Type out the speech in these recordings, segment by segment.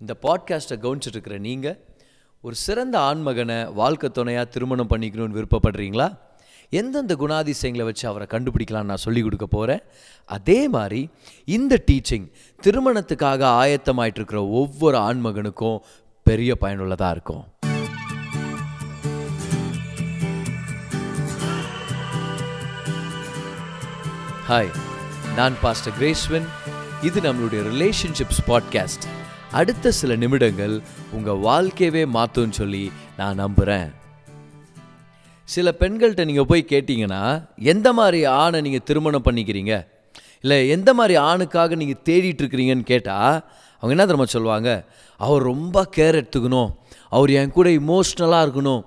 இந்த பாட்காஸ்ட்டை கவனிச்சிட்ருக்கிற நீங்கள் ஒரு சிறந்த ஆண்மகனை வாழ்க்கை துணையாக திருமணம் பண்ணிக்கணும்னு விருப்பப்படுறீங்களா? எந்தெந்த குணாதிசயங்களை வச்சு அவரை கண்டுபிடிக்கலாம்னு நான் சொல்லிக் கொடுக்க போகிறேன் அதே மாதிரி இந்த டீச்சிங் திருமணத்துக்காக ஆயத்தமாயிட்டிருக்கிற ஒவ்வொரு ஆண்மகனுக்கும் பெரிய பயனுள்ளதாக இருக்கும். ஹாய் நான் பாஸ்டர் கிரேஸ்வன் இது நம்மளுடைய ரிலேஷன்ஷிப்ஸ் பாட்காஸ்ட் அடுத்த சில நிமிடங்கள் உங்கள் வாழ்க்கையவே மாற்றும்னு சொல்லி நான் நம்புகிறேன் சில பெண்கள்கிட்ட நீங்கள் போய் கேட்டிங்கன்னா எந்த மாதிரி ஆணை நீங்கள் திருமணம் பண்ணிக்கிறீங்க? இல்லை எந்த மாதிரி ஆணுக்காக நீங்கள் தேடிட்டுருக்கிறீங்கன்னு கேட்டால் அவங்க என்ன தெரியுமா சொல்லுவாங்க? அவர் ரொம்ப கேர் எடுத்துக்கணும். அவர் என் கூட இமோஷ்னலாக இருக்கணும்.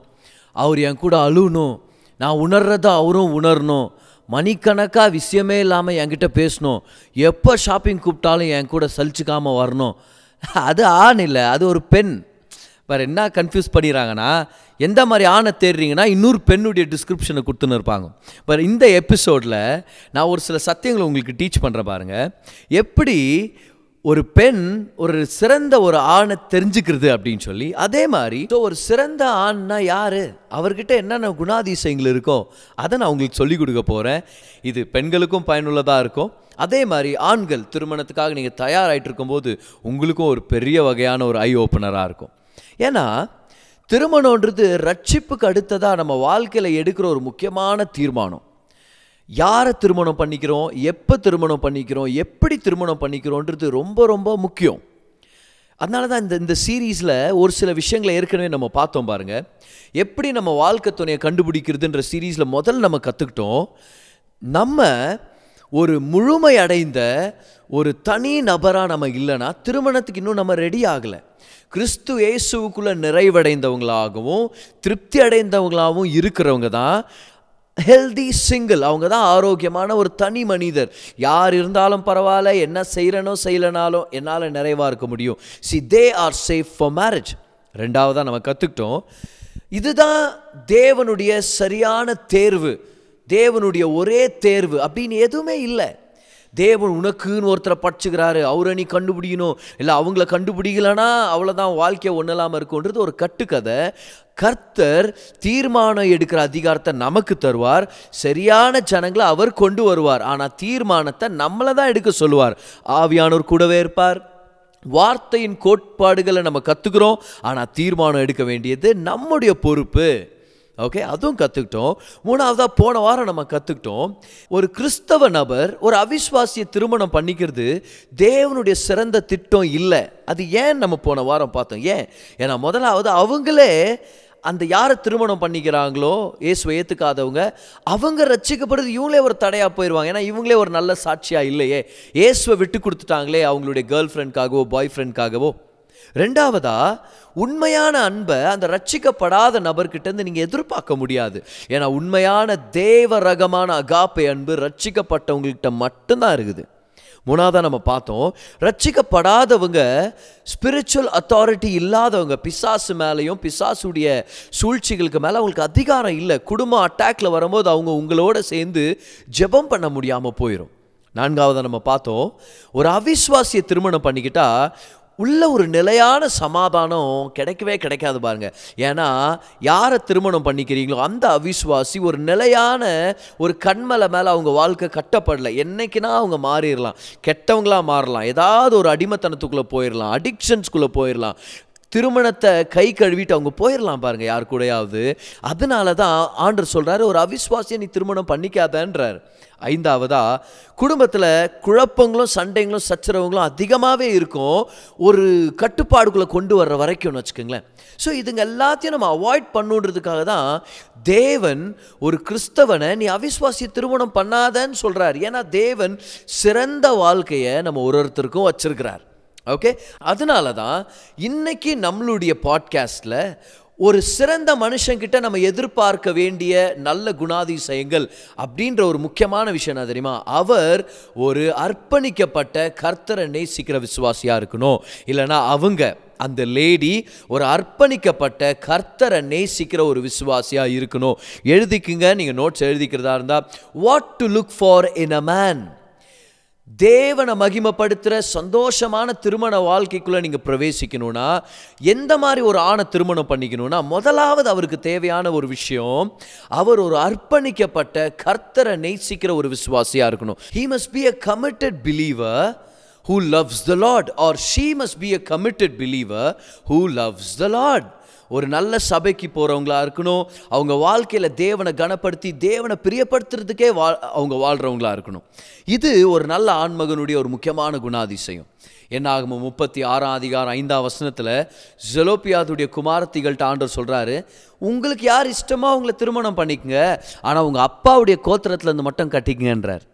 அவர் என் கூட அழுகணும் நான் உணர்றத அவரும் உணரணும். மணிக்கணக்காக விஷயமே இல்லாமல் என்கிட்ட பேசணும். எப்போ ஷாப்பிங் கூப்பிட்டாலும் என் கூட சலிச்சுக்காமல் வரணும். அது ஆண் இல்லை அது ஒரு பெண். வேறு என்ன கன்ஃபியூஸ் பண்ணிடுறாங்கன்னா எந்த மாதிரி ஆணை தேடுறீங்கன்னா இன்னொரு பெண்ணுடைய டிஸ்கிரிப்ஷனை கொடுத்துன்னு இருப்பாங்க. பட் இந்த எபிசோடில் நான் ஒரு சில சத்தியங்களை உங்களுக்கு டீச் பண்ணுறேன் பாருங்கள் எப்படி ஒரு பெண் ஒரு சிறந்த ஒரு ஆணை தெரிஞ்சுக்கிறது அப்படின்னு சொல்லி அதே மாதிரி ஸோ ஒரு சிறந்த ஆண்னா யார்? அவர்கிட்ட என்னென்ன குணாதிசயங்கள் இருக்கோ அதை நான் உங்களுக்கு சொல்லிக் கொடுக்க போகிறேன் இது பெண்களுக்கும் பயனுள்ளதாக இருக்கும். அதே மாதிரி ஆண்கள் திருமணத்துக்காக நீங்கள் தயாராகிட்டு இருக்கும்போது உங்களுக்கும் ஒரு பெரிய வகையான ஒரு ஐ ஓப்பனராக இருக்கும். ஏன்னா திருமணன்றது ரட்சிப்புக்கு அடுத்ததாக நம்ம வாழ்க்கையில் எடுக்கிற ஒரு முக்கியமான தீர்மானம். யாரை திருமணம் பண்ணிக்கிறோம் எப்போ திருமணம் பண்ணிக்கிறோம் எப்படி திருமணம் பண்ணிக்கிறோன்றது ரொம்ப ரொம்ப முக்கியம். அதனால தான் இந்த இந்த சீரீஸில் ஒரு சில விஷயங்களை ஏற்கனவே நம்ம பார்த்தோம் பாருங்கள் எப்படி நம்ம வாழ்க்கை துணையை கண்டுபிடிக்கிறதுன்ற சீரீஸில் முதல்ல நம்ம கற்றுக்கிட்டோம் நம்ம ஒரு முழுமை அடைந்த ஒரு தனி நபராக நம்ம இல்லைன்னா திருமணத்துக்கு இன்னும் நம்ம ரெடி ஆகலை. கிறிஸ்து இயேசுவுக்குள்ளே நிறைவடைந்தவங்களாகவும் திருப்தி அடைந்தவங்களாகவும் இருக்கிறவங்க தான் ஹெல்தி சிங்கிள் அவங்க தான் ஆரோக்கியமான ஒரு தனி மனிதர். யார் இருந்தாலும் பரவாயில்ல என்ன செய்கிறனோ செய்யலனாலும் என்னால் நிறைவாக இருக்க முடியும். See they are safe for marriage ரெண்டாவதாக நம்ம கற்றுக்கிட்டோம் இதுதான் தேவனுடைய சரியான தேர்வு. தேவனுடைய ஒரே தேர்வு. அப்படின்னு எதுவுமே இல்லை. தேவன் உனக்குன்னு ஒருத்தரை படிச்சுக்கிறாரு அவரை நீ கண்டுபிடிக்கணும். இல்லை அவங்கள கண்டுபிடிக்கலனா அவ்வளோதான் வாழ்க்கையை ஒன்றும் இல்லாமல் இருக்கும்ன்றது ஒரு கட்டுக்கதை. கர்த்தர் தீர்மானம் எடுக்கிற அதிகாரத்தை நமக்கு தருவார். சரியான ஜனங்களை அவர் கொண்டு வருவார். ஆனால் தீர்மானத்தை நம்மளை தான் எடுக்க சொல்லுவார். ஆவியானோர் கூடவே இருப்பார். வார்த்தையின் கோட்பாடுகளை நம்ம கற்றுக்குறோம் ஆனால் தீர்மானம் எடுக்க வேண்டியது நம்முடைய பொறுப்பு. ஓகே அதுவும் கற்றுக்கிட்டோம் மூணாவதாக போன வாரம் நம்ம கற்றுக்கிட்டோம் ஒரு கிறிஸ்தவ நபர் ஒரு அவிஸ்வாசிய திருமணம் பண்ணிக்கிறது தேவனுடைய சிறந்த திட்டம் இல்லை. அது ஏன் நம்ம போன வாரம் பார்த்தோம்? ஏன்? ஏன்னா முதலாவது அவங்களே அந்த யாரை திருமணம் பண்ணிக்கிறாங்களோ இயேசுவை ஏற்றுக்காதவங்க அவங்க ரசிக்கப்படுறது இவங்களே ஒரு தடையாக போயிடுவாங்க ஏன்னா இவங்களே ஒரு நல்ல சாட்சியாக இல்லையே. இயேசுவை விட்டு கொடுத்துட்டாங்களே அவங்களுடைய கேர்ள் ஃப்ரெண்ட்காகவோ பாய் ஃப்ரெண்ட்காகவோ ரெண்டாவதா உண்மையான அன்பை அந்த ரட்சிக்கப்படாத நபர்கிட்டேருந்து நீங்கள் எதிர்பார்க்க முடியாது. ஏன்னா உண்மையான தேவ ரகமான அகாப்பை அன்பு ரட்சிக்கப்பட்டவங்கள்கிட்ட மட்டும்தான் இருக்குது. மூணாவதாக நம்ம பார்த்தோம் ரட்சிக்கப்படாதவங்க ஸ்பிரிச்சுவல் அத்தாரிட்டி இல்லாதவங்க பிசாசு மேலேயும் பிசாசுடைய சூழ்ச்சிகளுக்கு மேலே அவங்களுக்கு அதிகாரம் இல்லை. குடும்பம் அட்டாக்ல வரும்போது அவங்க உங்களோட சேர்ந்து ஜெபம் பண்ண முடியாமல் போயிடும் நான்காவதாக நம்ம பார்த்தோம் ஒரு அவிஸ்வாசிய திருமணம் பண்ணிக்கிட்டா உள்ள ஒரு நிலையான சமாதானம் கிடைக்கவே கிடைக்காது பாருங்க. ஏன்னா யாரை திருமணம் பண்ணிக்கிறீங்களோ அந்த அவிஸ்வாசி ஒரு நிலையான ஒரு கண்மலை மேலே அவங்க வாழ்க்கை கட்டப்படலை. என்னைக்குனா அவங்க மாறிடலாம். கெட்டவங்களாக மாறலாம். ஏதாவது ஒரு அடிமத்தனத்துக்குள்ளே போயிடலாம். அடிக்ஷன்ஸ்குள்ளே போயிடலாம். திருமணத்தை கை கழுவிட்டு அவங்க போயிடலாம் பாருங்க யார் கூடயாவது. அதனால தான் ஆண்டர் சொல்கிறாரு ஒரு அவிஸ்வாசியை நீ திருமணம் பண்ணிக்காதன்றார். ஐந்தாவதா குடும்பத்தில் குழப்பங்களும் சண்டைங்களும் சச்சரவுங்களும் அதிகமாகவே இருக்கும். ஒரு கட்டுப்பாடுக்குள்ளே கொண்டு வர்ற வரைக்கும்னு வச்சுக்கோங்களேன். ஸோ இதுங்க எல்லாத்தையும் நம்ம அவாய்ட் பண்ணுன்றதுக்காக தான் தேவன் ஒரு கிறிஸ்தவனை நீ அவிஸ்வாசிய திருமணம் பண்ணாதன்னு சொல்கிறார் ஏன்னா தேவன் சிறந்த வாழ்க்கையை நம்ம ஒரு ஒருத்தருக்கும் வச்சிருக்கிறார். ஓகே அதனால தான் இன்றைக்கி நம்மளுடைய பாட்காஸ்டில் ஒரு சிறந்த மனுஷங்கிட்ட நம்ம எதிர்பார்க்க வேண்டிய நல்ல குணாதிசயங்கள் அப்படின்ற ஒரு முக்கியமான விஷயம் என்ன தெரியுமா? அவர் ஒரு அர்ப்பணிக்கப்பட்ட கர்த்தரை நேசிக்கிற விசுவாசியாக இருக்கணும். இல்லைன்னா அவங்க அந்த லேடி ஒரு அர்ப்பணிக்கப்பட்ட கர்த்தரை நேசிக்கிற ஒரு விசுவாசியாக இருக்கணும். எழுதிக்குங்க நீங்கள் நோட்ஸ் எழுதிக்கிறதா இருந்தால் what to look for in a man தேவனை மகிமைப்படுத்துகிற சந்தோஷமான திருமண வாழ்க்கைக்குள்ளே நீங்கள் பிரவேசிக்கணும்னா எந்த மாதிரி ஒரு ஆணை திருமணம் பண்ணிக்கணும்னா முதலாவது அவருக்கு தேவையான ஒரு விஷயம் அவர் ஒரு அர்ப்பணிக்கப்பட்ட கர்த்தரை நேசிக்கிற ஒரு விசுவாசியாக இருக்கணும். He must be a committed believer who loves the lord or she must be a committed believer who loves the lord ஒரு நல்ல சபைக்கு போகிறவங்களா இருக்கணும். அவங்க வாழ்க்கையில் தேவனை கனப்படுத்தி தேவனை பிரியப்படுத்துறதுக்கே வா அவங்க வாழ்கிறவங்களா இருக்கணும். இது ஒரு நல்ல ஆண்மகனுடைய ஒரு முக்கியமான குணாதிசயம். என்னாகும் முப்பத்தி ஆறாம் அதிகாரம் ஐந்தாம் வசனத்தில் ஜெலோபியாதுடைய குமாரத்திகள்கிட்ட ஆண்டவர் சொல்கிறாரு உங்களுக்கு யார் இஷ்டமோ அவங்கள திருமணம் பண்ணிக்கங்க. ஆனால் உங்கள் அப்பாவுடைய கோத்திரத்துலேருந்து மட்டும் கட்டிக்கங்கன்றார்.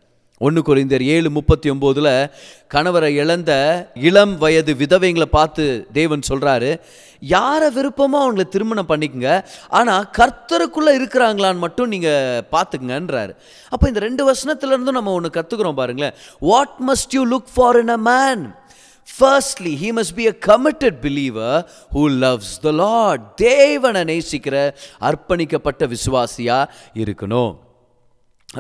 ஒன்று குறைந்தர் ஏழு முப்பத்தி ஒம்போதில் கணவரை இழந்த இளம் வயது விதவைங்களை பார்த்து தேவன் சொல்கிறாரு யாரை விருப்பமோ அவங்கள திருமணம் பண்ணிக்கங்க ஆனால் கர்த்தருக்குள்ளே இருக்கிறாங்களான்னு மட்டும் நீங்கள் பார்த்துக்குங்கன்றாரு. அப்போ இந்த ரெண்டு வசனத்துலேருந்தும் நம்ம ஒன்று கற்றுக்குறோம் பாருங்களேன். What must you look for in a man firstly he must be a committed believer who loves the lord தேவனை நேசிக்கிற அர்ப்பணிக்கப்பட்ட விசுவாசியாக இருக்கணும்.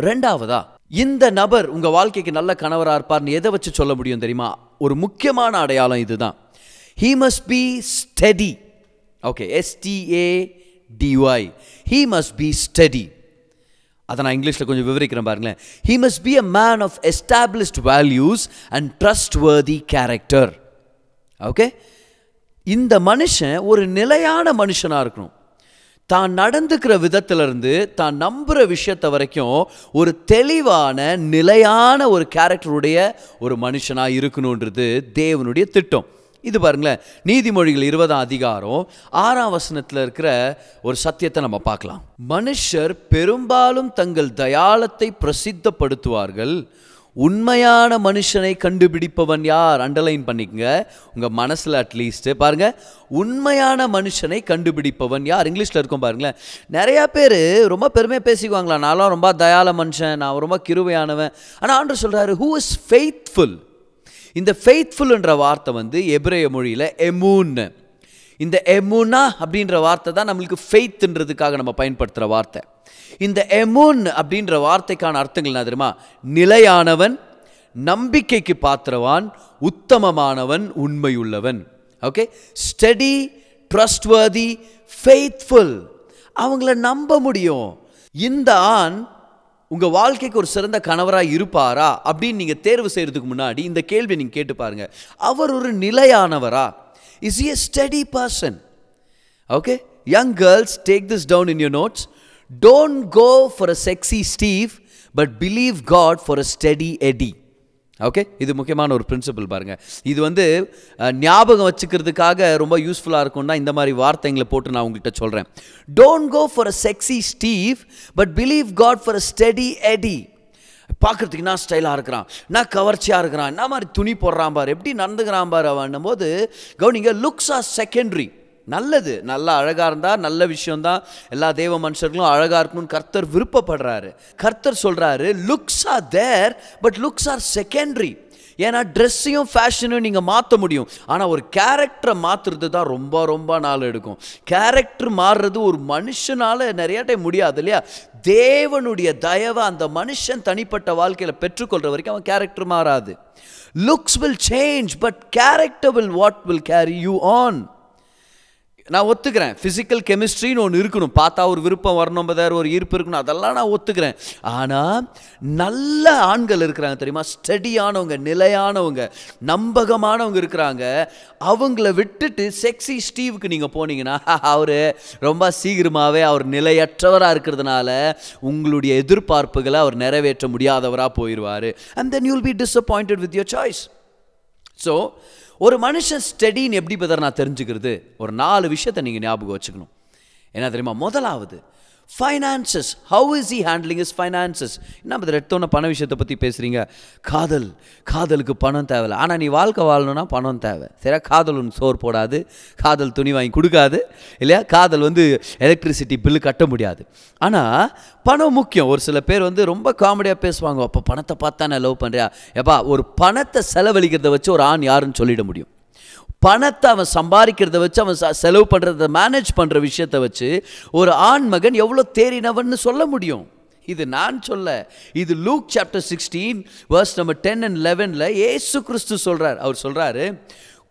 ரெண்டாவதா இந்த நபர் உங்கள் வாழ்க்கைக்கு நல்ல கணவராக இருப்பார்னு எதை வச்சு சொல்ல முடியும் தெரியுமா? ஒரு முக்கியமான அடையாளம் இதுதான். He must be steady okay S T A D Y he must be steady அதை நான் இங்கிலீஷில் கொஞ்சம் விவரிக்கிறேன் பாருங்களேன். He must be a man of established values and trustworthy character okay இந்த மனுஷன் ஒரு நிலையான மனுஷனாக இருக்கணும். தான் நடந்துக்கிற விதத்திலிருந்து தான் நம்புகிற விஷயத்தை வரைக்கும் ஒரு தெளிவான நிலையான ஒரு கேரக்டருடைய ஒரு மனுஷனாக இருக்கணுன்றது தேவனுடைய திட்டம். இது பாருங்களேன் நீதிமொழிகள் இருபதாம் அதிகாரம் ஆறாம் வசனத்தில் இருக்கிற ஒரு சத்தியத்தை நம்ம பார்க்கலாம். மனுஷர் பெரும்பாலும் தங்கள் தயாளத்தை பிரசித்தப்படுத்துவார்கள் உண்மையான மனுஷனை கண்டுபிடிப்பவன் யார்? அண்டர்லைன் பண்ணிக்கங்க. உங்கள் மனசில் அட்லீஸ்ட்டு பாருங்கள் உண்மையான மனுஷனை கண்டுபிடிப்பவன் யார்? இங்கிலீஷில் இருக்கும் பாருங்களேன். நிறையா பேர் ரொம்ப பெருமையாக பேசிக்குவாங்களா? நான்லாம் ரொம்ப தயால மனுஷன். நான் ரொம்ப கிருவையானவன் ஆனால் ஆண்டு சொல்கிறாரு ஹூ இஸ் ஃபெய்த்ஃபுல் இந்த ஃபெய்த்ஃபுல்ன்ற வார்த்தை வந்து எப்ரேய மொழியில் எமூன்னு இந்த எமுனா அப்படின்ற வார்த்தை தான் நம்மளுக்கு ஃபெய்த்ன்றதுக்காக நம்ம பயன்படுத்துகிற வார்த்தை. இந்த எமுன் அப்படின்ற வார்த்தைக்கான அர்த்தங்கள் என்ன தெரியுமா? நிலையானவன் நம்பிக்கைக்கு பாத்திரவான் உத்தமமானவன் உண்மையுள்ளவன். ஓகே ஸ்டடி ட்ரஸ்ட்வர்தி ஃபெய்த்ஃபுல் அவங்கள நம்ப முடியும். இந்த ஆண் உங்கள் வாழ்க்கைக்கு ஒரு சிறந்த கணவராக இருப்பாரா? அப்படின்னு நீங்கள் தேர்வு செய்கிறதுக்கு முன்னாடி இந்த கேள்வி நீங்கள் கேட்டு பாருங்கள் அவர் ஒரு நிலையானவரா? Is he steady person okay young girls take this down in your notes don't go for a sexy Steve but believe God for a steady Eddie okay இது முக்கியமான ஒரு பிரின்சிபல் பாருங்கள் இது வந்து ஞாபகம் வச்சுக்கிறதுக்காக ரொம்ப யூஸ்ஃபுல்லாக இருக்கும்னா இந்த மாதிரி வார்த்தைங்களை போட்டு நான் உங்கள்கிட்ட சொல்கிறேன் don't go for a sexy Steve but believe God for a steady Eddie பார்க்குறதுக்கு நான் ஸ்டைலாக இருக்கிறான்? நான் கவர்ச்சியாக இருக்கிறான்? என்ன மாதிரி துணி போடுறான் பாரு? எப்படி நடந்துக்கிறான் பாரு அவன் போது கவனிங்க லுக்ஸ் ஆர் செகண்டரி நல்லது. நல்லா அழகாக இருந்தால் நல்ல விஷயம்தான். எல்லா தேவ மனுஷர்களும் அழகாக இருக்கணும்னு கர்த்தர் விருப்பப்படுறாரு. கர்த்தர் சொல்கிறாரு looks are there but looks are secondary ஏன்னா ட்ரெஸ்ஸையும் ஃபேஷனையும் நீங்கள் மாற்ற முடியும். ஆனால் ஒரு கேரக்டரை மாற்றுறது தான் ரொம்ப ரொம்ப நாள் எடுக்கும். கேரக்டர் மாறுறது ஒரு மனுஷனால் நிறைய டைம் முடியாது இல்லையா? தேவனுடைய தயவை அந்த மனுஷன் தனிப்பட்ட வாழ்க்கையில் பெற்றுக்கொள்கிற வரைக்கும் அவன் கேரக்டர் மாறாது. Looks will change but character will what will carry you on நான் ஒத்துக்கிறேன். ஃபிசிக்கல் கெமிஸ்ட்ரின்னு ஒன்று இருக்கணும். பார்த்தா ஒரு விருப்பம் வரணும் பதார் ஒரு ஈர்ப்பு இருக்கணும். அதெல்லாம் நான் ஒத்துக்கிறேன். ஆனால் நல்ல ஆண்கள் இருக்கிறாங்க தெரியுமா? ஸ்டடியானவங்க நிலையானவங்க நம்பகமானவங்க இருக்கிறாங்க. அவங்கள விட்டுட்டு செக்ஸி ஸ்டீவுக்கு நீங்கள் போனீங்கன்னா அவர் ரொம்ப சீக்கிரமாகவே அவர் நிலையற்றவராக இருக்கிறதுனால உங்களுடைய எதிர்பார்ப்புகளை அவர் நிறைவேற்ற முடியாதவராக போயிடுவார் and then you'll be disappointed with your choice so ஒரு மனுஷன் ஸ்டடின்னு எப்படி பதர் நான் தெரிஞ்சுக்கிறது? ஒரு நாலு விஷயத்தை நீங்கள் ஞாபகம் வச்சுக்கணும். என்ன தெரியுமா? முதலாவது finances how is he handling his finances என்ன பதர் எடுத்தோன்னே பண விஷயத்தை பற்றி பேசுகிறீங்க காதல். காதலுக்கு பணம் தேவையில்ல. ஆனால் நீ வாழ்க்கை வாழணும்னா பணம் தேவை. சரியா? காதல் ஒன்று சோர் போடாது. காதல் துணி வாங்கி கொடுக்காது. இல்லையா? காதல் வந்து எலக்ட்ரிசிட்டி பில்லு கட்ட முடியாது. ஆனால் பணம் முக்கியம். ஒரு சில பேர் வந்து ரொம்ப காமெடியாக பேசுவாங்க. அப்போ பணத்தை பார்த்தா நான் லவ் பண்ணுறியா எப்பா ஒரு பணத்தை செலவழிக்கிறத வச்சு ஒரு ஆண் யாருன்னு சொல்லிட முடியும். பணத்தை அவன் சம்பாதிக்கிறத வச்சு அவன் செலவு பண்ணுறத மேனேஜ் பண்ணுற விஷயத்தை வச்சு ஒரு ஆண் மகன் எவ்வளோ தேறினவன்னு சொல்ல முடியும். இது நான் சொல்ல இது Luke chapter sixteen verse number ten and லெவனில் ஏசு கிறிஸ்து சொல்கிறார் அவர் சொல்கிறாரு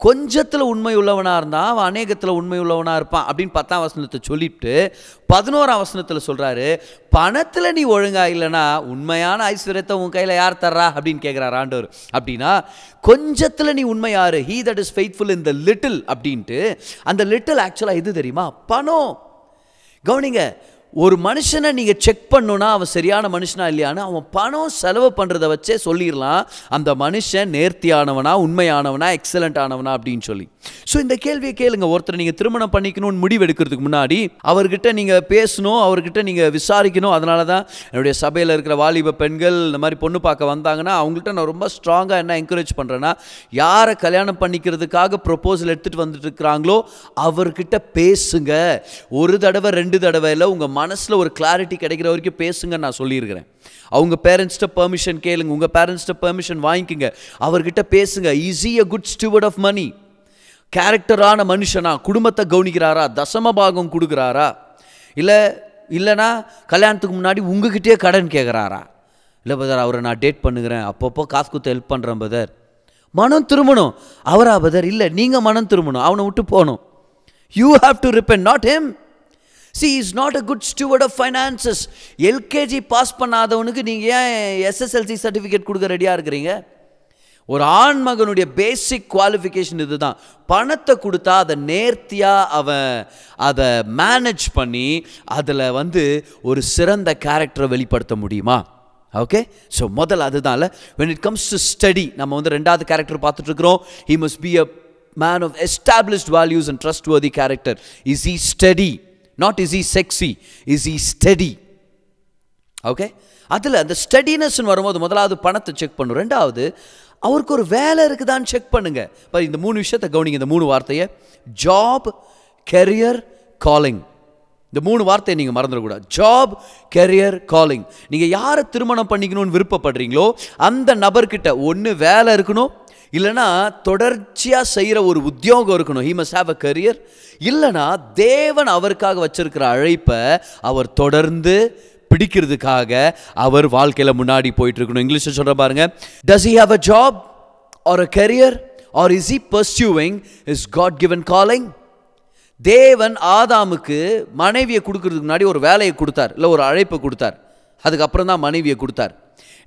கொஞ்சத்தில் உண்மை உள்ளவனாக இருந்தால் அவன் அநேகத்தில் உண்மை உள்ளவனாக இருப்பான் அப்படின்னு பத்தாம் வசனத்தை சொல்லிவிட்டு பதினோராம் வசனத்தில் சொல்கிறாரு பணத்தில் நீ ஒழுங்காக இல்லைனா உண்மையான ஐஸ்வர்யத்தை உன் கையில் யார் தர்றா? அப்படின்னு கேட்குறாரு ஆண்டவர். அப்படின்னா கொஞ்சத்தில் நீ உண்மை யார் he that is faithful in the little அப்படின்ட்டு அந்த லிட்டில் ஆக்சுவலாக எது தெரியுமா? பணம். கவனிங்க ஒரு மனுஷனை நீங்கள் செக் பண்ணுனா அவன் சரியான மனுஷனா இல்லையான்னு அவன் பணம் செலவு பண்ணுறதை வச்சே சொல்லிடலாம். அந்த மனுஷன் நேர்த்தியானவனா உண்மையானவனா எக்ஸலண்ட் ஆனவனா அப்படின்னு சொல்லி. ஸோ இந்த கேள்வியை கேளுங்க. ஒருத்தர் நீங்கள் திருமணம் பண்ணிக்கணும்னு முடிவு எடுக்கிறதுக்கு முன்னாடி அவர்கிட்ட நீங்கள் பேசணும் அவர்கிட்ட நீங்கள் விசாரிக்கணும். அதனால தான் என்னுடைய சபையில் இருக்கிற வாலிப பெண்கள் இந்த மாதிரி பொண்ணு பார்க்க வந்தாங்கன்னா அவங்கள்ட்ட நான் ரொம்ப ஸ்ட்ராங்காக என்ன என்கரேஜ் பண்ணுறேன்னா யாரை கல்யாணம் பண்ணிக்கிறதுக்காக ப்ரொப்போசல் எடுத்துகிட்டு வந்துட்டு இருக்கிறாங்களோ அவர்கிட்ட பேசுங்க. ஒரு தடவை ரெண்டு தடவை இல்லை உங்கள் மனசில் ஒரு கிளாரிட்டி கிடைக்கிற வரைக்கும் பேசுங்க நான் சொல்லியிருக்கிறேன். அவங்க பேரண்ட்ஸ்கிட்ட பெர்மிஷன் கேளுங்க. உங்கள் பேரண்ட்ஸ்கிட்ட பெர்மிஷன் வாங்கிக்கோங்க. அவர்கிட்ட பேசுங்க. Is he a good steward of money கேரக்டரான மனுஷனா? குடும்பத்தை கவனிக்கிறாரா? தசம பாகம் கொடுக்குறாரா? இல்லை இல்லைனா கல்யாணத்துக்கு முன்னாடி உங்ககிட்டயே கடன் கேட்குறாரா இல்லை பதர் அவரை நான் டேட் பண்ணுகிறேன். அப்பப்போ காசு கொடுத்து ஹெல்ப் பண்ணுறேன் பதர் மனம் திரும்பணும். அவரா பதர் இல்லை நீங்கள் மனம் திரும்பணும். அவனை விட்டு போகணும். You have to repent not him she is not a good steward of finances LKG pass பண்ணாதவனுக்கு நீங்கள் ஏன் எஸ்எஸ்எல்சி சர்டிஃபிகேட் கொடுக்க ரெடியாக இருக்கிறீங்க? ஒரு ஆண் மகனுடைய பேசிக் குவாலிஃபிகேஷன் இதுதான். பணத்தை கொடுத்தா அதை நேர்த்தியாக அவன் அதை மேனேஜ் பண்ணி அதில் வந்து ஒரு சிறந்த கேரக்டரை வெளிப்படுத்த முடியுமா? ஓகே ஸோ முதல்ல இல்லை. When it comes to steady நம்ம வந்து ரெண்டாவது character பார்த்துட்ருக்குறோம் he must be a man of established values and trustworthy character is he steady not is he sexy is he steady okay அதில் அந்த ஸ்டடினஸ்ன்னு வரும்போது முதலாவது பணத்தை செக் பண்ணும். ரெண்டாவது அவருக்கு ஒரு வேலை இருக்குதான்னு செக் பண்ணுங்க. இப்போ இந்த மூணு விஷயத்தை கவனிங்க இந்த மூணு வார்த்தையை. ஜாப் கெரியர் காலிங் இந்த மூணு வார்த்தையை நீங்கள் மறந்துடக்கூடாது. ஜாப் கெரியர் காலிங் நீங்கள் யாரை திருமணம் பண்ணிக்கணும்னு விருப்பப்படுறீங்களோ அந்த நபர்கிட்ட ஒன்று வேலை இருக்கணும் இல்லைனா தொடர்ச்சியாக செய்கிற ஒரு உத்தியோகம் இருக்கணும். ஹீ மஸ் ஹாவ் அ கரியர் இல்லைனா தேவன் அவருக்காக வச்சிருக்கிற அழைப்பை அவர் தொடர்ந்து பிடிக்கிறதுக்காக அவர் வாழ்க்கையில் முன்னாடி போயிட்டு இருக்கணும் இங்கிலீஷில் சொல்கிற பாருங்க. Does he have a job or a career or is he pursuing his God given calling தேவன் ஆதாமுக்கு மனைவியை கொடுக்கறதுக்கு முன்னாடி ஒரு வேலையை கொடுத்தார். இல்லை ஒரு அழைப்பை கொடுத்தார். அதுக்கப்புறம் தான் மனைவியை கொடுத்தார்.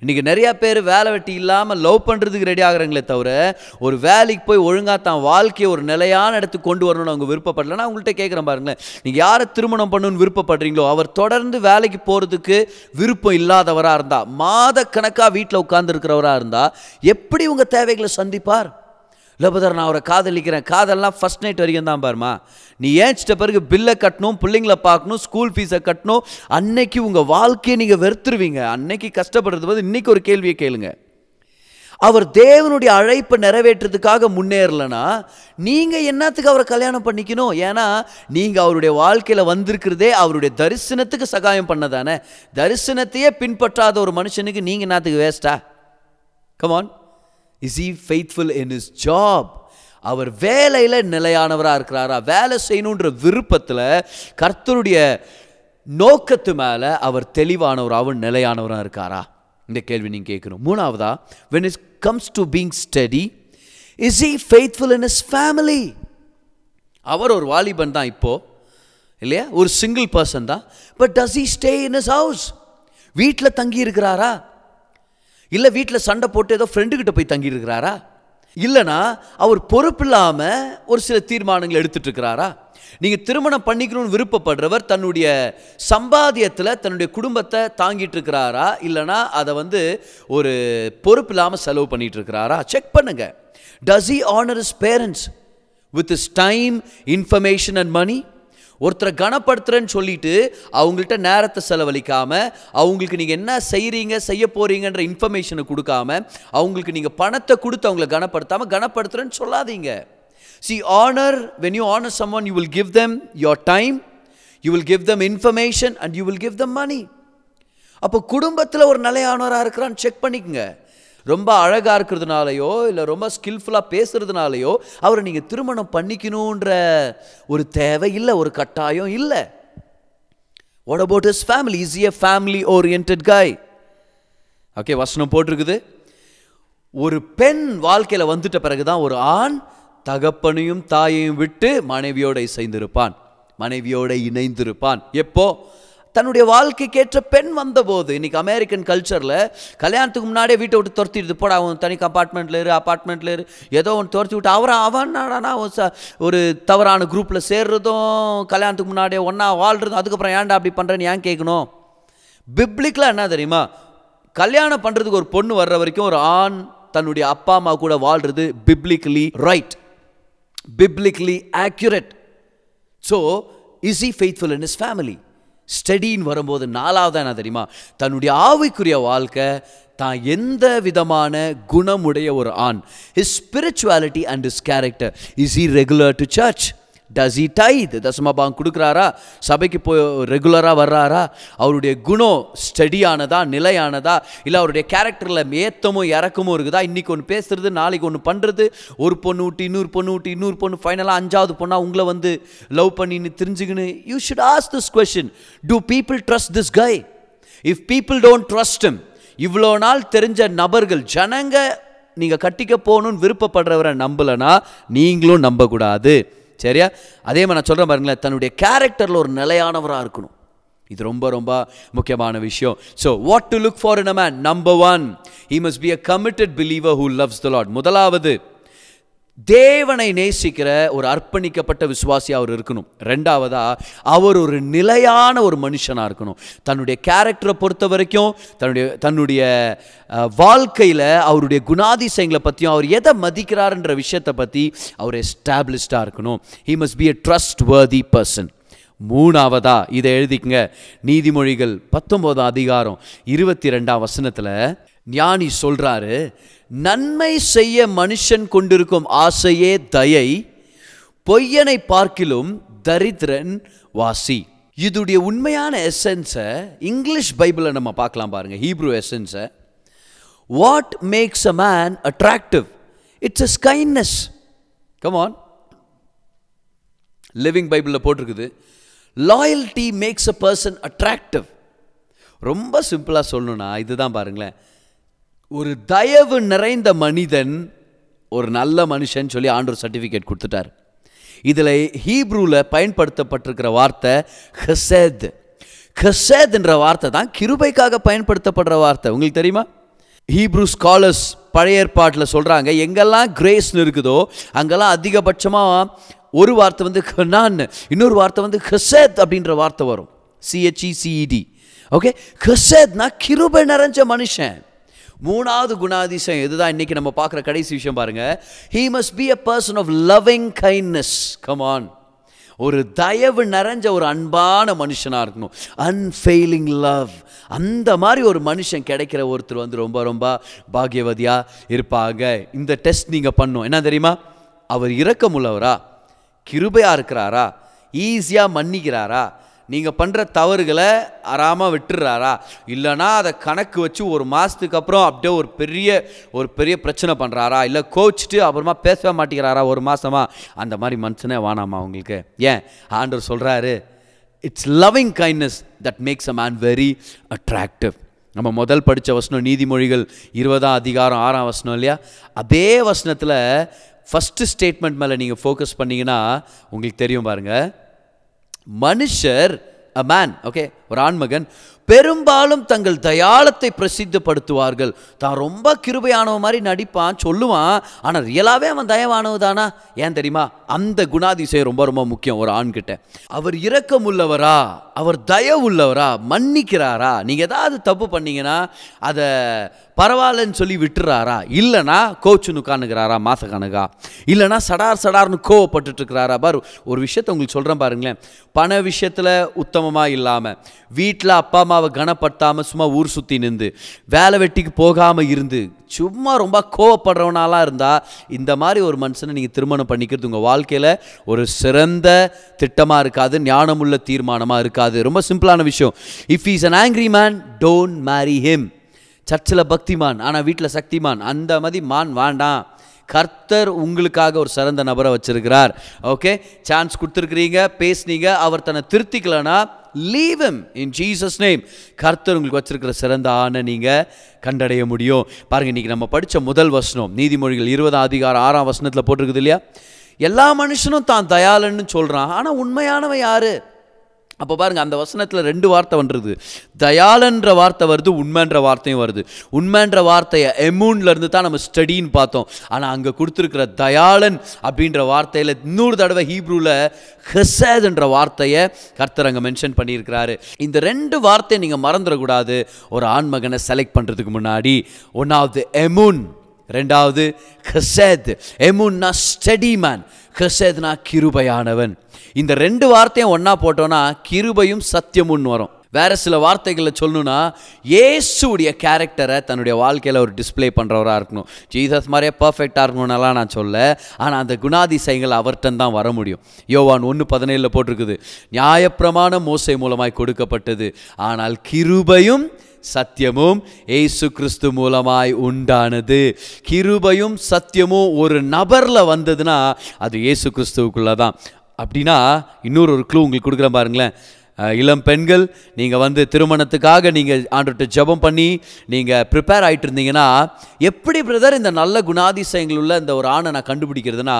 இன்றைக்கி நிறையா பேர் வேலை வெட்டி இல்லாமல் லவ் பண்ணுறதுக்கு ரெடி ஆகுறாங்களே தவிர ஒரு வேலைக்கு போய் ஒழுங்காக தான் வாழ்க்கையை ஒரு நிலையான இடத்துக்கு கொண்டு வரணும்னு அவங்க விருப்பப்படலைன்னா அவங்கள்ட்ட கேட்குறேன் பாருங்களேன். நீங்கள் யாரை திருமணம் பண்ணணும்னு விருப்பப்படுறீங்களோ அவர் தொடர்ந்து வேலைக்கு போகிறதுக்கு விருப்பம் இல்லாதவராக இருந்தால் மாத கணக்காக வீட்டில் உட்காந்துருக்கிறவராக இருந்தால் எப்படி உங்கள் தேவைகளை சந்திப்பார்? லபுதர் நான் அவரை காதலிக்கிறேன். காதல்லாம் ஃபஸ்ட் நைட் வரைக்கும் தான் பாருமா நீ ஏஞ்சிட்ட பிறகு பில்லை கட்டணும் பிள்ளைங்கள பார்க்கணும் ஸ்கூல் ஃபீஸை கட்டணும். அன்னைக்கு உங்கள் வாழ்க்கையை நீங்கள் வெறுத்துருவீங்க. அன்னைக்கு கஷ்டப்படுறது போது இன்றைக்கி ஒரு கேள்வியை கேளுங்க. அவர் தேவனுடைய அழைப்பை நிறைவேற்றுறதுக்காக முன்னேறலனா நீங்கள் என்னத்துக்கு அவரை கல்யாணம் பண்ணிக்கணும்? ஏன்னா நீங்கள் அவருடைய வாழ்க்கையில் வந்திருக்கிறதே அவருடைய தரிசனத்துக்கு சகாயம் பண்ணதானே. தரிசனத்தையே பின்பற்றாத ஒரு மனுஷனுக்கு நீங்கள் என்னத்துக்கு வேஸ்ட்டா come on is he faithful in his job அவர் வேலையில் நிலையானவராக இருக்கிறாரா? வேலை செய்யணுன்ற விருப்பத்தில் கர்த்தருடைய நோக்கத்து மேலே அவர் தெளிவானவராகவும் நிலையானவராக இருக்காரா? இந்த கேள்வி நீங்கள் கேட்கணும். மூணாவதா when is comes to being steady is he faithful in his family அவர் ஒரு வாலிபன் தான் இப்போது இல்லையா? ஒரு சிங்கிள் பர்சன் தான். But does he stay in his house வீட்டில் தங்கி இருக்கிறாரா இல்லை வீட்டில் சண்டை போட்டு ஏதோ ஃப்ரெண்டுக்கிட்ட போய் தங்கியிருக்கிறாரா? இல்லைனா அவர் பொறுப்பில்லாமல் ஒரு சில தீர்மானங்கள் எடுத்துட்டு இருக்கிறாரா நீங்கள் திருமணம் பண்ணிக்கணும்னு விருப்பப்படுறவர் தன்னுடைய சம்பாதியத்தில் தன்னுடைய குடும்பத்தை தாங்கிட்டு இருக்கிறாரா இல்லைனா அதை வந்து ஒரு பொறுப்பு இல்லாமல் செலவு பண்ணிட்டு இருக்கிறாரா செக் பண்ணுங்க. Does he honour his parents with his time information and money ஒருத்தரை கனப்படுத்துறேன்னு சொல்லிட்டு அவங்கள்ட்ட நேரத்தை செலவழிக்காமல் அவங்களுக்கு நீங்கள் என்ன செய்கிறீங்க செய்ய போகிறீங்கன்ற இன்ஃபர்மேஷனை கொடுக்காம அவங்களுக்கு நீங்கள் பணத்தை கொடுத்து அவங்கள கனப்படுத்தாமல் கனப்படுத்துறேன்னு சொல்லாதீங்க. See honour when you honour someone you will give them your time you will give them information and you will give them money அப்போ குடும்பத்தில் ஒரு நிலையானவராக இருக்கிறான்னு செக் பண்ணிக்கங்க. ரொம்ப அழகாக இருக்கிறதுனாலையோ இல்லை ரொம்ப ஸ்கில்ஃபுல்லாக பேசுகிறதுனாலையோ அவரை நீங்கள் திருமணம் பண்ணிக்கணுன்ற ஒரு தேவை இல்லை ஒரு கட்டாயம் இல்லை. What about is family is a family oriented guy okay வசனம் போட்டிருக்குது. ஒரு பெண் வாழ்க்கையில் வந்துட்ட பிறகுதான் ஒரு ஆண் தகப்பனையும் தாயையும் விட்டு மனைவியோட இசைந்திருப்பான். மனைவியோட இணைந்திருப்பான். எப்போ? தன்னுடைய வாழ்க்கைக்கேற்ற பெண் வந்தபோது இன்னைக்கு அமெரிக்கன் கல்ச்சரில் கல்யாணத்துக்கு முன்னாடியே வீட்டை விட்டு துரத்திடுது. போட அவன் தனி அப்பார்ட்மெண்ட்டில் இரு அப்பார்ட்மெண்ட்டில் இரு. ஏதோ ஒன்று துரத்தி விட்டு அவரை அவன் ஒரு ச- ஒரு தவறான குரூப்பில் சேர்றதும் கல்யாணத்துக்கு முன்னாடியே ஒன்றா வாழ்றதும் அதுக்கப்புறம் ஏன்டா அப்படி பண்ணுறேன்னு ஏன் கேட்கணும்? பிப்ளிக்கில் என்ன தெரியுமா? கல்யாணம் பண்ணுறதுக்கு ஒரு பொண்ணு வர்ற வரைக்கும் ஒரு ஆண் தன்னுடைய அப்பா அம்மா கூட வாழ்றது biblically right biblically accurate so is he faithful in his family ஸ்டடின்னு வரும்போது நாலாவது என்ன தெரியுமா? தன்னுடைய ஆவிக்குரிய வாழ்க்கை தான் எந்த விதமான குணமுடைய ஒரு ஆண். His spirituality and his character is he regular to church does he tithe? தசமபாகம் கொடுக்குறாரா? சபைக்கு போய் ரெகுலராக வர்றாரா? அவருடைய குணம் ஸ்டடியானதா நிலையானதா? இல்லை அவருடைய கேரக்டரில் ஏத்தமும் இறக்கமும் இருக்குதா? இன்றைக்கி ஒன்று பேசுறது நாளைக்கு ஒன்று பண்ணுறது ஒரு பொண்ணு விட்டு இன்னொரு பொண்ணு விட்டு இன்னொரு பொண்ணு ஃபைனலாக அஞ்சாவது பொண்ணாக உங்களை வந்து லவ் பண்ணின்னு தெரிஞ்சுக்கின்னு you should ask this question to people trust this guy if people don't trust இவ்வளோ நாள் தெரிஞ்ச நபர்கள் ஜனங்க நீங்கள் கட்டிக்க போகணும்னு விருப்பப்படுறவரை நம்பலைன்னா நீங்களும் நம்பக்கூடாது. சரியா? அதே மாதிரி நான் சொல்கிறேன் பாருங்களேன் தன்னுடைய கேரக்டரில் ஒரு நிலையானவராக இருக்கணும். இது ரொம்ப ரொம்ப முக்கியமான விஷயம். So what to look for in a man number one he must be a committed believer who loves the lord முதலாவது தேவனை நேசிக்கிற ஒரு அர்ப்பணிக்கப்பட்ட விசுவாசி அவர் இருக்கணும். ரெண்டாவதா அவர் ஒரு நிலையான ஒரு மனுஷனாக இருக்கணும். தன்னுடைய கேரக்டரை பொறுத்த வரைக்கும் தன்னுடைய தன்னுடைய வாழ்க்கையில் அவருடைய குணாதிசயங்களை பற்றியும் அவர் எதை மதிக்கிறாருன்ற விஷயத்தை பற்றி அவர் எஸ்டாப்ளிஷ்டாக இருக்கணும். He must be a trustworthy person மூணாவதா இதை எழுதிக்கங்க. நீதிமொழிகள் பத்தொம்போதாம் அதிகாரம் இருபத்தி ரெண்டாம் வசனத்தில் ஞானி சொல்கிறாரு நன்மை செய்ய மனுஷன் கொண்டிருக்கும் ஆசையே தயை பொய்யனை பார்க்கிலும் தரித்திரன் வாசி. இதுடைய உண்மையான எசன்ஸை இங்கிலீஷ் பைபிளை நம்ம பார்க்கலாம் பாருங்க Hebrew எசன்ஸை what makes a man attractive it's his kindness come on living பைபிளில் போட்டிருக்குது. Loyalty makes a person attractive ரொம்ப சிம்பிளாக சொல்லணும்னா இதுதான் பாருங்களேன். ஒரு தயவு நிறைந்த மனிதன் ஒரு நல்ல மனுஷன் சொல்லி ஆண்டவர் சர்டிஃபிகேட் கொடுத்துட்டார். இதில் ஹீப்ரூவில் பயன்படுத்தப்பட்டிருக்கிற வார்த்தை ஹெசேத். ஹெசேத் என்ற வார்த்தை தான் கிருபைக்காக பயன்படுத்தப்படுற வார்த்தை. உங்களுக்கு தெரியுமா? ஹீப்ரூ ஸ்காலர்ஸ் பழைய ஏற்பாட்டில் சொல்கிறாங்க எங்கெல்லாம் கிரேஸ்னு இருக்குதோ அங்கெல்லாம் அதிகபட்சமாக ஒரு வார்த்தை வந்து ஹனான் இன்னொரு வார்த்தை வந்து ஹெசேத் அப்படின்ற வார்த்தை வரும். சிஹெச்இசிஇடி ஓகே ஹெசேத்னா கிருபை நிறைஞ்ச மனுஷன். மூணாவது குணாதிசயம் இதுதான் இன்னைக்கு நம்ம பார்க்குற கடைசி விஷயம் பாருங்க. He must be a person of loving kindness come on ஒரு தயவு நிறைஞ்ச ஒரு அன்பான மனுஷனாக இருக்கணும். அன்ஃபெயிலிங் லவ் அந்த மாதிரி ஒரு மனுஷன் கிடைக்கிற ஒருத்தர் வந்து ரொம்ப ரொம்ப பாகியவதியாக இருப்பாங்க. இந்த டெஸ்ட் நீங்கள் பண்ணும். என்ன தெரியுமா? அவர் இரக்கமுள்ளவரா? கிருபையாக இருக்கிறாரா? ஈஸியாக மன்னிக்கிறாரா? நீங்கள் பண்ணுற தவறுகளை அறாமல் விட்டுறாரா? இல்லைனா அதை கணக்கு வச்சு ஒரு மாதத்துக்கு அப்புறம் அப்படியே ஒரு பெரிய ஒரு பெரிய பிரச்சனை பண்ணுறாரா இல்லை கோச்சிட்டு அப்புறமா பேசவே மாட்டேங்கிறாரா ஒரு மாதமா அந்த மாதிரி மனுஷனே வானாமா உங்களுக்கு? ஏன்? ஆண்டவர் சொல்கிறாரு it's loving kindness that makes a man very attractive நம்ம முதல் படித்த வசனம் நீதிமொழிகள் இருபதாம் அதிகாரம் ஆறாம் வசனம் இல்லையா? அதே வசனத்தில் ஃபஸ்ட்டு ஸ்டேட்மெண்ட் மேலே நீங்கள் ஃபோக்கஸ் பண்ணிங்கன்னா உங்களுக்கு தெரியும் பாருங்கள் மனுஷர் அ மேன் ஓகே ஒரு ஆண்மகன் பெரும்பாலும் தங்கள் தயாளத்தை பிரசித்தப்படுத்துவார்கள். தான் ரொம்ப கிருபையானவ மாதிரி நடிப்பான் சொல்லுவான். ஆனால் ரியலாகவே அவன் தயவானவ தானா ஏன் தெரியுமா? அந்த குணாதிசயம் ரொம்ப ரொம்ப முக்கியம் ஒரு ஆண்கிட்ட. அவர் இரக்கம் உள்ளவரா அவர் தயவுள்ளவரா? மன்னிக்கிறாரா? நீங்கள் ஏதாவது தப்பு பண்ணீங்கன்னா அதை பரவாயில்லன்னு சொல்லி விட்டுறாரா? இல்லைனா கோச்சுன்னு உட்காந்துக்கிறாரா மாச கணக்கா? இல்லைனா சடார் சடார்னு கோவப்பட்டுட்டு இருக்கிறாரா? பாரு ஒரு விஷயத்தை உங்களுக்கு சொல்கிறேன் பாருங்களேன். பண விஷயத்தில் உத்தமமாக இல்லாமல் வீட்டில் அப்பா அம்மாவை கனப்படுத்தாமல் சும்மா ஊர் சுற்றி நின்று வேலை வெட்டிக்கு போகாமல் இருந்து சும்மா ரொம்ப கோவப்படுறவனாலாம் இருந்தால் இந்த மாதிரி ஒரு மனுஷனை நீங்கள் திருமணம் பண்ணிக்கிறது உங்கள் வாழ்க்கையில் ஒரு சிறந்த திட்டமாக இருக்காது ஞானமுள்ள தீர்மானமாக இருக்காது. ரொம்ப சிம்பிளான விஷயம். If he's an angry man don't marry him சர்ச்சில் பக்திமான் ஆனால் வீட்டில் சக்திமான் அந்த மாதிரி மான் வேண்டாம். கர்த்தர் உங்களுக்காக ஒரு சிறந்த நபரை வச்சிருக்கிறார். ஓகே சான்ஸ் கொடுத்துருக்குறீங்க பேசுனீங்க அவர் தன்னை திருத்திக்கலன்னா leave him in Jesus name கர்த்தர் உங்களுக்கு வச்சிருக்கிற சிறந்த ஆணை நீங்கள் கண்டடைய முடியும். பாருங்க இன்னைக்கு நம்ம படித்த முதல் வசனம் நீதிமொழிகள் இருபதாம் அதிகாரம் ஆறாம் வசனத்தில் போட்டிருக்குது இல்லையா? எல்லா மனுஷனும் தான் தயாளன்னு சொல்கிறான் ஆனால் உண்மையானவன் யாரு? அப்போ பாருங்கள் அந்த வசனத்தில் ரெண்டு வார்த்தை வந்துருது. தயாளன்ற வார்த்தை வருது உண்மைன்ற வார்த்தையும் வருது. உண்மைன்ற வார்த்தையை எமூன்லேருந்து தான் நம்ம ஸ்டடின்னு பார்த்தோம். ஆனால் அங்கே கொடுத்துருக்கிற தயாளன் அப்படின்ற வார்த்தையில் இன்னொரு தடவை ஹீப்ரூவில் ஹெசேதுன்ற வார்த்தையை கர்த்தர் அங்கே மென்ஷன் பண்ணியிருக்கிறாரு. இந்த ரெண்டு வார்த்தையை நீங்கள் மறந்துடக்கூடாது. ஒரு ஆண்மகனை செலக்ட் பண்ணுறதுக்கு முன்னாடி ஒன்றாவது எமுன் ரெண்டாவது ஹெசேத் எமுன்னா ஸ்டடி மேன் ஹெசேத்னா கிருபையானவன். இந்த ரெண்டு வார்த்தையும் ஒன்றா போட்டோன்னா கிருபையும் சத்தியமுன்னு வரும். வேறு சில வார்த்தைகளை சொல்லணும்னா ஏசுடைய கேரக்டரை தன்னுடைய வாழ்க்கையில் ஒரு டிஸ்ப்ளே பண்ணுறவராக இருக்கணும். ஜீசஸ் மாதிரியே பர்ஃபெக்டாக இருக்கணும்னாலாம் நான் சொல்ல ஆனால் அந்த குணாதிசயங்கள் அவர்கிட்ட தான் வர முடியும். யோவான் ஒன்று பதினேழில் போட்டிருக்குது. நியாயப்பிரமாணம் மோசை மூலமாய் கொடுக்கப்பட்டது. ஆனால் கிருபையும் சத்தியமும் ஏசு கிறிஸ்து மூலமாய் உண்டானது. கிருபையும் சத்தியமும் ஒரு நபரில் வந்ததுன்னா அது இயேசு கிறிஸ்துவுக்குள்ளே தான் அப்படின்னா இன்னொரு ஒரு க்ளூ உங்களுக்கு கொடுக்குறேன் பாருங்களேன். இளம் பெண்கள் நீங்கள் வந்து திருமணத்துக்காக நீங்கள் ஆண்டுகிட்ட ஜெபம் பண்ணி நீங்கள் ப்ரிப்பேர் ஆகிட்டு இருந்தீங்கன்னா எப்படி பிரதர் இந்த நல்ல குணாதிசயங்கள் உள்ள இந்த ஒரு ஆணை நான் கண்டுபிடிக்கிறதுனா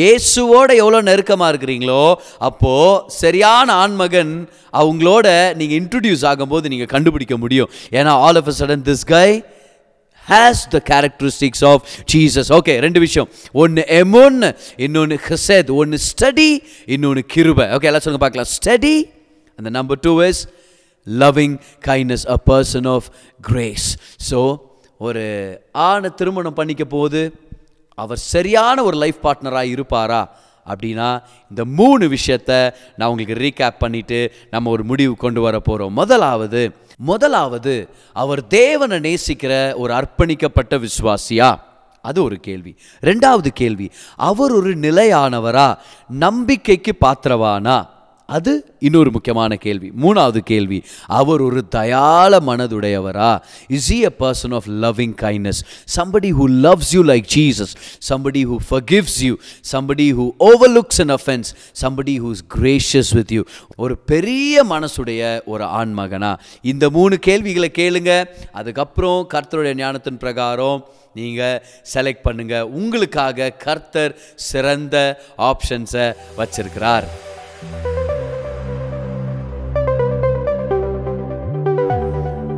இயேசுவோட எவ்வளோ நெருக்கமாக இருக்கிறீங்களோ அப்போது சரியான ஆண்மகன் அவங்களோட நீங்கள் இன்ட்ரடியூஸ் ஆகும்போது நீங்கள் கண்டுபிடிக்க முடியும். ஏன்னா all of a sudden this guy has the characteristics of Jesus okay ரெண்டு விஷயம். ஒன்று எமோன் இன்னொன்று ஹிசேத். ஒன்று ஸ்டடி இன்னொன்று கிருபை. ஓகே எல்லாம் சொல்லுங்கள் பார்க்கலாம். ஸ்டடி அந்த number two is loving kindness a person of grace so ஒரு ஆணை திருமணம் பண்ணிக்க போது அவர் சரியான ஒரு லைஃப் பார்ட்னராக இருப்பாரா? அப்படின்னா இந்த மூணு விஷயத்த நான் உங்களுக்கு ரீகேப் பண்ணிட்டு நம்ம ஒரு முடிவு கொண்டு வர போகிறோம் முதலாவது முதலாவது அவர் தேவனை நேசிக்கிற ஒரு அர்ப்பணிக்கப்பட்ட விசுவாசியா? அது ஒரு கேள்வி. ரெண்டாவது கேள்வி அவர் ஒரு நிலையானவரா? நம்பிக்கைக்கு பாத்திரவானா? அது இன்னொரு முக்கியமான கேள்வி. மூணாவது கேள்வி அவர் ஒரு தயாள மனதுடையவரா? Is he a person of loving kindness somebody who loves you like jesus? Somebody who forgives you? Somebody who overlooks an and offence somebody who's gracious with you ஒரு பெரிய மனசுடைய ஒரு ஆண்மகனா? இந்த மூணு கேள்விகளை கேளுங்க. அதுக்கப்புறம் கர்த்தருடைய ஞானத்தின் பிரகாரம் நீங்கள் செலக்ட் பண்ணுங்க. உங்களுக்காக கர்த்தர் சிறந்த ஆப்ஷன்ஸை வச்சிருக்கிறார்.